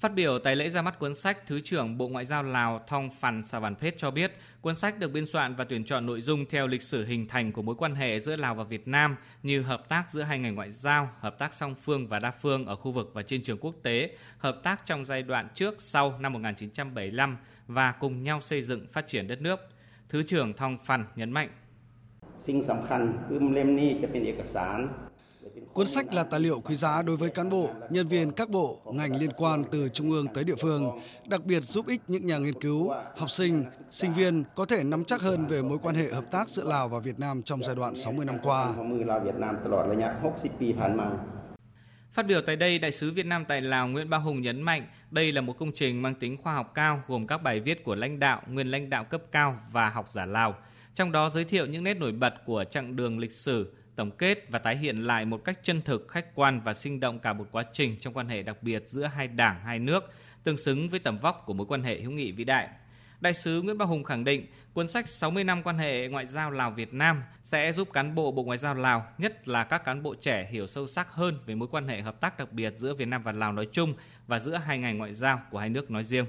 Phát biểu tại lễ ra mắt cuốn sách, Thứ trưởng Bộ Ngoại giao Lào Thong Phan Savanphet cho biết, cuốn sách được biên soạn và tuyển chọn nội dung theo lịch sử hình thành của mối quan hệ giữa Lào và Việt Nam như hợp tác giữa hai ngành ngoại giao, hợp tác song phương và đa phương ở khu vực và trên trường quốc tế, hợp tác trong giai đoạn trước sau năm 1975 và cùng nhau xây dựng phát triển đất nước. Thứ trưởng Thong Phan nhấn mạnh. Cuốn sách là tài liệu quý giá đối với cán bộ, nhân viên các bộ, ngành liên quan từ trung ương tới địa phương, đặc biệt giúp ích những nhà nghiên cứu, học sinh, sinh viên có thể nắm chắc hơn về mối quan hệ hợp tác giữa Lào và Việt Nam trong giai đoạn 60 năm qua. Phát biểu tại đây, Đại sứ Việt Nam tại Lào Nguyễn Ba Hùng nhấn mạnh đây là một công trình mang tính khoa học cao gồm các bài viết của lãnh đạo, nguyên lãnh đạo cấp cao và học giả Lào. Trong đó giới thiệu những nét nổi bật của chặng đường lịch sử, tổng kết và tái hiện lại một cách chân thực, khách quan và sinh động cả một quá trình trong quan hệ đặc biệt giữa hai đảng, hai nước, tương xứng với tầm vóc của mối quan hệ hữu nghị vĩ đại. Đại sứ Nguyễn bá Hùng khẳng định, cuốn sách 60 năm quan hệ ngoại giao Lào-Việt Nam sẽ giúp cán bộ Bộ Ngoại giao Lào, nhất là các cán bộ trẻ hiểu sâu sắc hơn về mối quan hệ hợp tác đặc biệt giữa Việt Nam và Lào nói chung và giữa hai ngành ngoại giao của hai nước nói riêng.